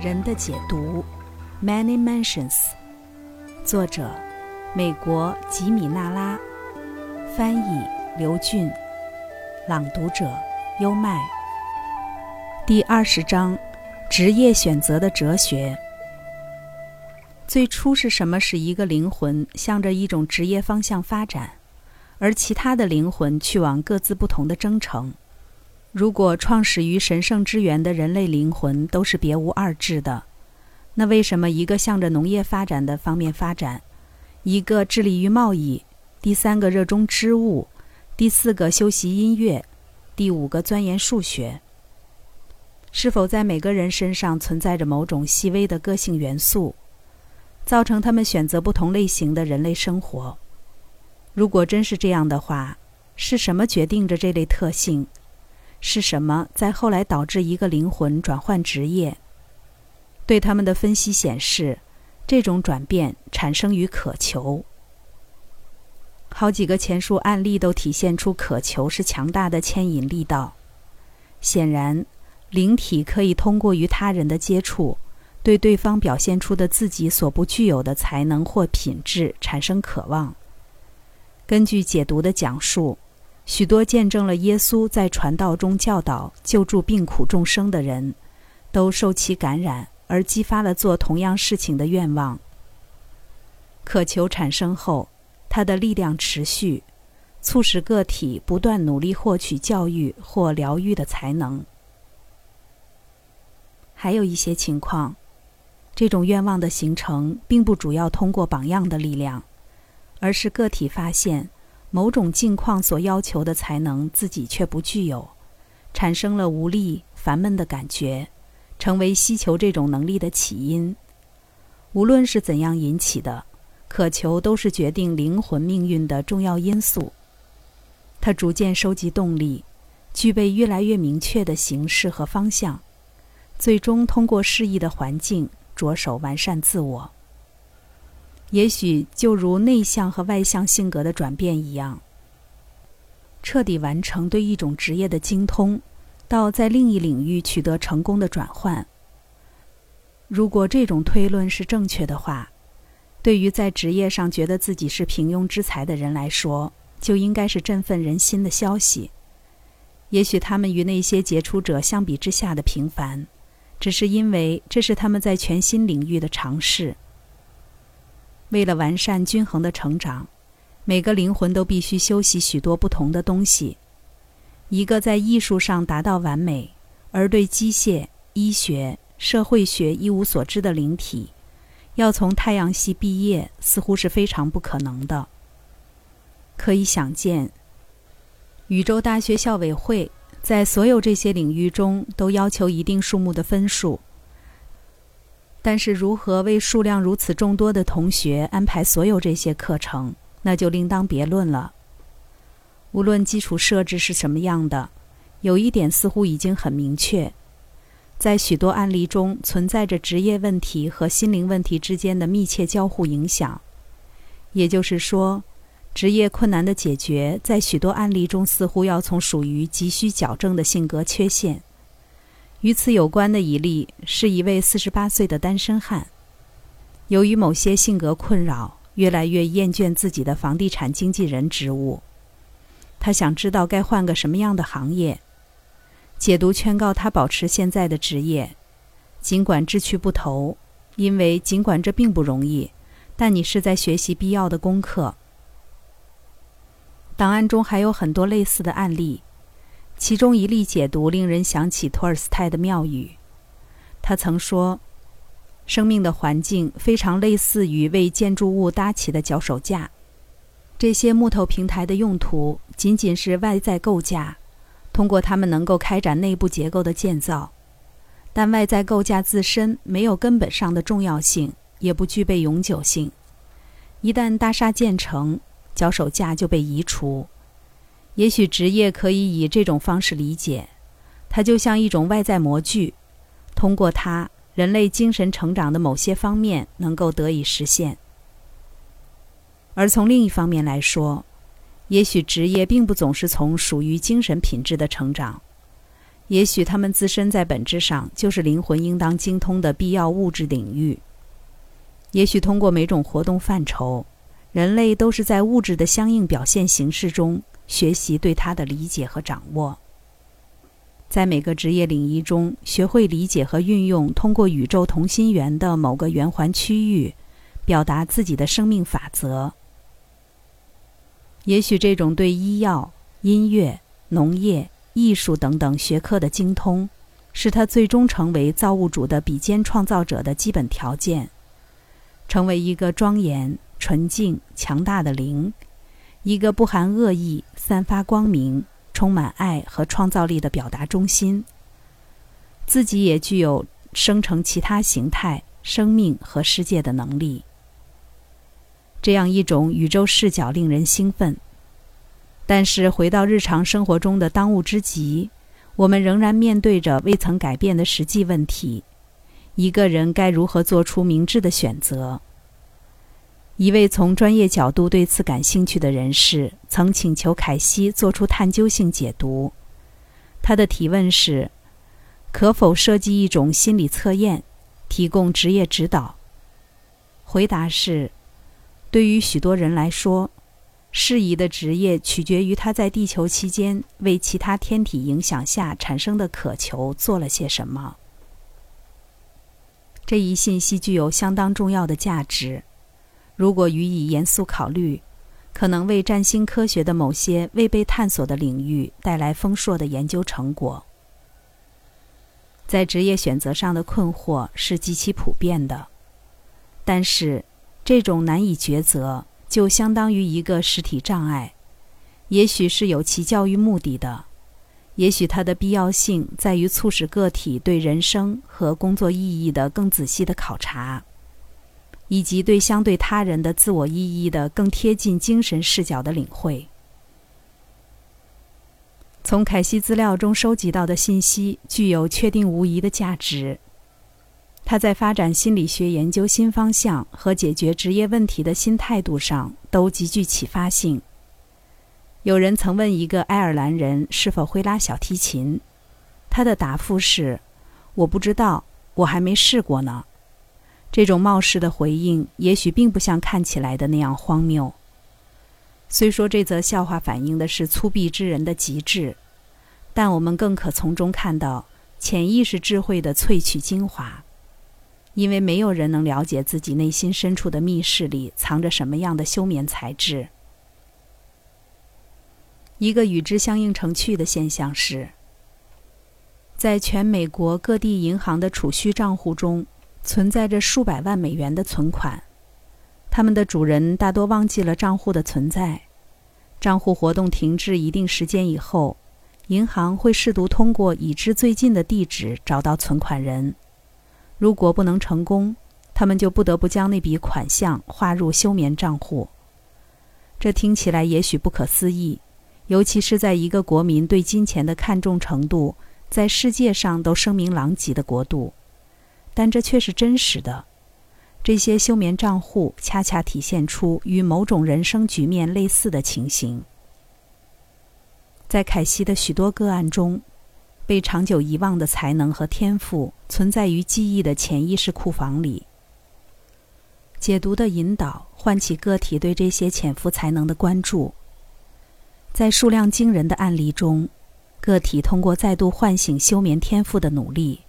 人的解读，Many Mansions，作者，美国吉米纳拉，翻译刘俊，朗读者优麦。第二十章，职业选择的哲学。最初是什么使一个灵魂向着一种职业方向发展，而其他的灵魂去往各自不同的征程？如果创始于神圣之源的人类灵魂都是别无二致的，那为什么一个向着农业发展的方面发展，一个致力于贸易，第三个热衷织物，第四个修习音乐，第五个钻研数学？是否在每个人身上存在着某种细微的个性元素，造成他们选择不同类型的人类生活？如果真是这样的话，是什么决定着这类特性？是什么在后来导致一个灵魂转换职业？对他们的分析显示，这种转变产生于渴求。好几个前述案例都体现出渴求是强大的牵引力道。显然，灵体可以通过与他人的接触，对对方表现出的自己所不具有的才能或品质产生渴望。根据解读的讲述。许多见证了耶稣在传道中教导救助病苦众生的人，都受其感染而激发了做同样事情的愿望。渴求产生后，它的力量持续，促使个体不断努力获取教育或疗愈的才能。还有一些情况，这种愿望的形成并不主要通过榜样的力量，而是个体发现。某种境况所要求的才能，自己却不具有，产生了无力、烦闷的感觉，成为希求这种能力的起因。无论是怎样引起的，渴求都是决定灵魂命运的重要因素。他逐渐收集动力，具备越来越明确的形式和方向，最终通过适宜的环境着手完善自我。也许就如内向和外向性格的转变一样，彻底完成对一种职业的精通，到在另一领域取得成功的转换。如果这种推论是正确的话，对于在职业上觉得自己是平庸之才的人来说，就应该是振奋人心的消息。也许他们与那些杰出者相比之下的平凡，只是因为这是他们在全新领域的尝试。为了完善均衡的成长，每个灵魂都必须修习许多不同的东西。一个在艺术上达到完美，而对机械、医学、社会学一无所知的灵体，要从太阳系毕业，似乎是非常不可能的。可以想见，宇宙大学校委会在所有这些领域中都要求一定数目的分数。但是，如何为数量如此众多的同学安排所有这些课程，那就另当别论了。无论基础设置是什么样的，有一点似乎已经很明确：在许多案例中，存在着职业问题和心灵问题之间的密切交互影响。也就是说，职业困难的解决，在许多案例中似乎要从属于急需矫正的性格缺陷。与此有关的一例是一位四十八岁的单身汉，由于某些性格困扰，越来越厌倦自己的房地产经纪人职务。他想知道该换个什么样的行业。解读劝告他保持现在的职业，尽管志趣不投，因为尽管这并不容易，但你是在学习必要的功课。档案中还有很多类似的案例。其中一例解读令人想起托尔斯泰的妙语，他曾说：“生命的环境非常类似于为建筑物搭起的脚手架，这些木头平台的用途仅仅是外在构架，通过它们能够开展内部结构的建造，但外在构架自身没有根本上的重要性，也不具备永久性。一旦大厦建成，脚手架就被移除。”也许职业可以以这种方式理解，它就像一种外在模具，通过它，人类精神成长的某些方面能够得以实现。而从另一方面来说，也许职业并不总是从属于精神品质的成长，也许他们自身在本质上就是灵魂应当精通的必要物质领域。也许通过每种活动范畴，人类都是在物质的相应表现形式中学习对它的理解和掌握。在每个职业领域中，学会理解和运用通过宇宙同心圆的某个圆环区域，表达自己的生命法则。也许这种对医药、音乐、农业、艺术等等学科的精通，是他最终成为造物主的比肩创造者的基本条件，成为一个庄严、纯净、强大的灵，一个不含恶意、散发光明。充满爱和创造力的表达中心，自己也具有生成其他形态、生命和世界的能力。这样一种宇宙视角令人兴奋。但是回到日常生活中的当务之急，我们仍然面对着未曾改变的实际问题：一个人该如何做出明智的选择？一位从专业角度对此感兴趣的人士曾请求凯西做出探究性解读。他的提问是：可否设计一种心理测验，提供职业指导？回答是：对于许多人来说，适宜的职业取决于他在地球期间为其他天体影响下产生的渴求做了些什么。这一信息具有相当重要的价值。如果予以严肃考虑，可能为占星科学的某些未被探索的领域带来丰硕的研究成果。在职业选择上的困惑是极其普遍的，但是这种难以抉择就相当于一个实体障碍，也许是有其教育目的的，也许它的必要性在于促使个体对人生和工作意义的更仔细的考察。以及对相对他人的自我意义的更贴近精神视角的领会。从凯西资料中收集到的信息具有确定无疑的价值。他在发展心理学研究新方向和解决职业问题的新态度上都极具启发性。有人曾问一个爱尔兰人是否会拉小提琴，他的答复是：“我不知道，我还没试过呢。”这种冒失的回应，也许并不像看起来的那样荒谬。虽说这则笑话反映的是粗鄙之人的极致，但我们更可从中看到潜意识智慧的萃取精华。因为没有人能了解自己内心深处的密室里藏着什么样的休眠材质。一个与之相映成趣的现象是，在全美国各地银行的储蓄账户中。存在着数百万美元的存款，他们的主人大多忘记了账户的存在。账户活动停滞一定时间以后，银行会试图通过已知最近的地址找到存款人。如果不能成功，他们就不得不将那笔款项划入休眠账户。这听起来也许不可思议，尤其是在一个国民对金钱的看重程度在世界上都声名狼藉的国度。但这却是真实的。这些休眠账户恰恰体现出与某种人生局面类似的情形。在凯西的许多个案中，被长久遗忘的才能和天赋存在于记忆的潜意识库房里。解读的引导唤起个体对这些潜伏才能的关注。在数量惊人的案例中，个体通过再度唤醒休眠天赋的努力。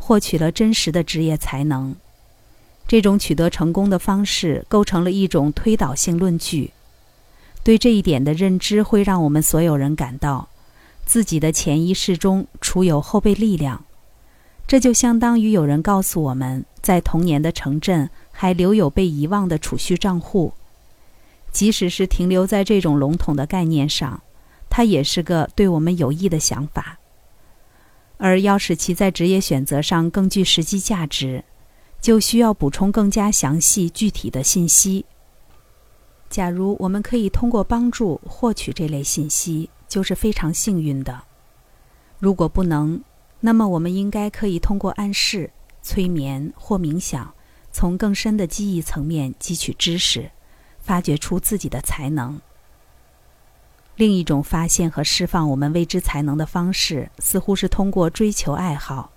获取了真实的职业才能，这种取得成功的方式构成了一种推导性论据。对这一点的认知会让我们所有人感到，自己的潜意识中储有后备力量。这就相当于有人告诉我们在童年的城镇还留有被遗忘的储蓄账户。即使是停留在这种笼统的概念上，它也是个对我们有益的想法。而要使其在职业选择上更具实际价值，就需要补充更加详细具体的信息。假如我们可以通过帮助获取这类信息，就是非常幸运的。如果不能，那么我们应该可以通过暗示、催眠或冥想，从更深的记忆层面汲取知识，发掘出自己的才能。另一种发现和释放我们未知才能的方式，似乎是通过追求爱好，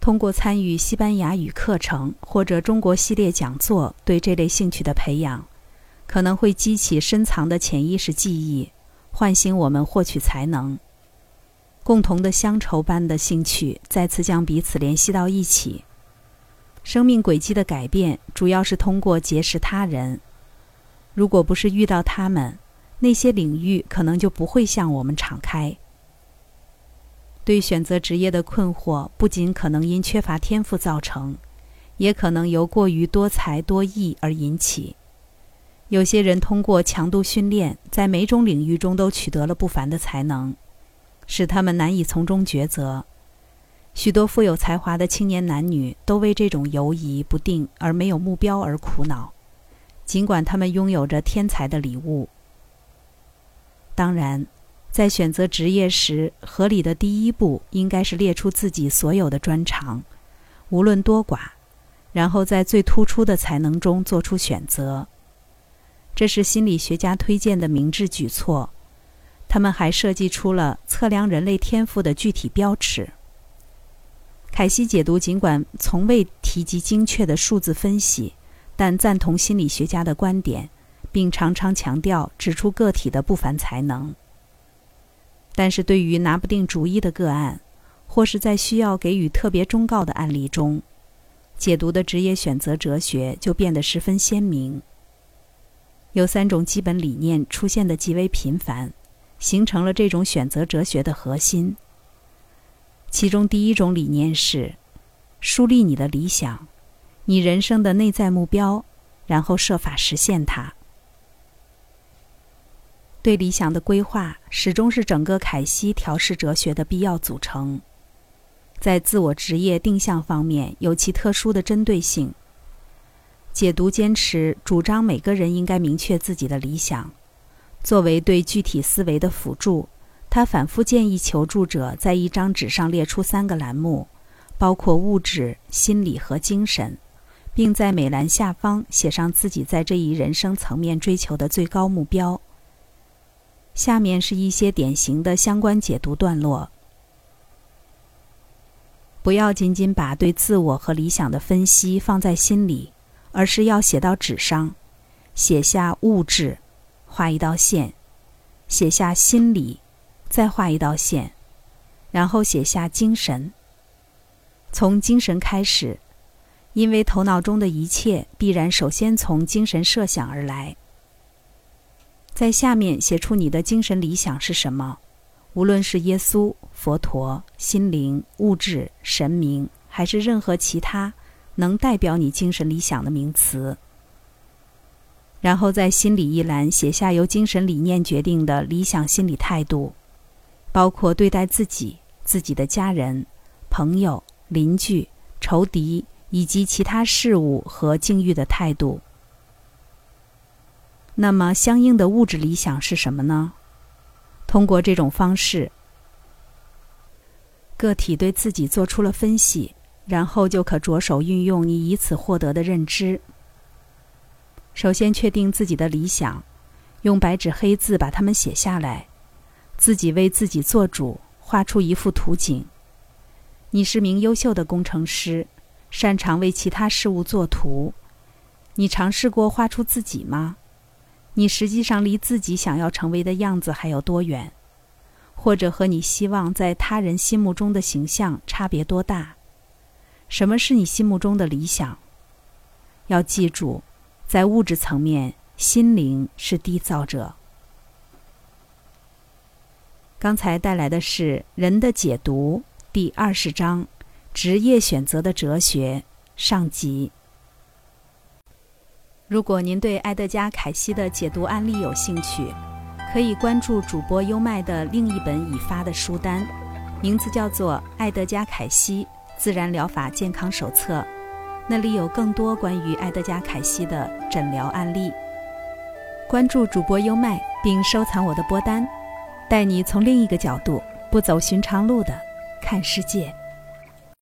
通过参与西班牙语课程或者中国系列讲座，对这类兴趣的培养，可能会激起深藏的潜意识记忆，唤醒我们获取才能。共同的乡愁般的兴趣，再次将彼此联系到一起。生命轨迹的改变，主要是通过结识他人。如果不是遇到他们，那些领域可能就不会向我们敞开。对选择职业的困惑，不仅可能因缺乏天赋造成，也可能由过于多才多艺而引起。有些人通过强度训练，在每种领域中都取得了不凡的才能，使他们难以从中抉择。许多富有才华的青年男女都为这种犹疑不定而没有目标而苦恼，尽管他们拥有着天才的礼物。当然，在选择职业时，合理的第一步应该是列出自己所有的专长，无论多寡，然后在最突出的才能中做出选择。这是心理学家推荐的明智举措。他们还设计出了测量人类天赋的具体标尺。凯西解读尽管从未提及精确的数字分析，但赞同心理学家的观点。并常常强调指出个体的不凡才能，但是对于拿不定主意的个案，或是在需要给予特别忠告的案例中，解读的职业选择哲学就变得十分鲜明。有三种基本理念出现的极为频繁，形成了这种选择哲学的核心。其中第一种理念是：树立你的理想，你人生的内在目标，然后设法实现它。对理想的规划始终是整个凯西调试哲学的必要组成，在自我职业定向方面有其特殊的针对性。解读坚持主张每个人应该明确自己的理想，作为对具体思维的辅助，他反复建议求助者在一张纸上列出三个栏目，包括物质、心理和精神，并在每栏下方写上自己在这一人生层面追求的最高目标。下面是一些典型的相关解读段落。不要仅仅把对自我和理想的分析放在心里，而是要写到纸上，写下物质，画一道线；写下心理，再画一道线，然后写下精神。从精神开始，因为头脑中的一切必然首先从精神设想而来。在下面写出你的精神理想是什么，无论是耶稣、佛陀、心灵、物质、神明，还是任何其他能代表你精神理想的名词。然后在心理一栏写下由精神理念决定的理想心理态度，包括对待自己、自己的家人、朋友、邻居、仇敌以及其他事物和境遇的态度。那么，相应的物质理想是什么呢？通过这种方式，个体对自己做出了分析，然后就可着手运用你以此获得的认知。首先，确定自己的理想，用白纸黑字把它们写下来，自己为自己做主，画出一幅图景。你是名优秀的工程师，擅长为其他事物作图。你尝试过画出自己吗？你实际上离自己想要成为的样子还有多远，或者和你希望在他人心目中的形象差别多大？什么是你心目中的理想？要记住，在物质层面，心灵是缔造者。刚才带来的是《人的解读》第二十章：职业选择的哲学上集。如果您对埃德加·凯西的解读案例有兴趣，可以关注主播优麦的另一本已发的书单，名字叫做《埃德加·凯西自然疗法健康手册》，那里有更多关于埃德加·凯西的诊疗案例。关注主播优麦，并收藏我的播单，带你从另一个角度、不走寻常路的看世界。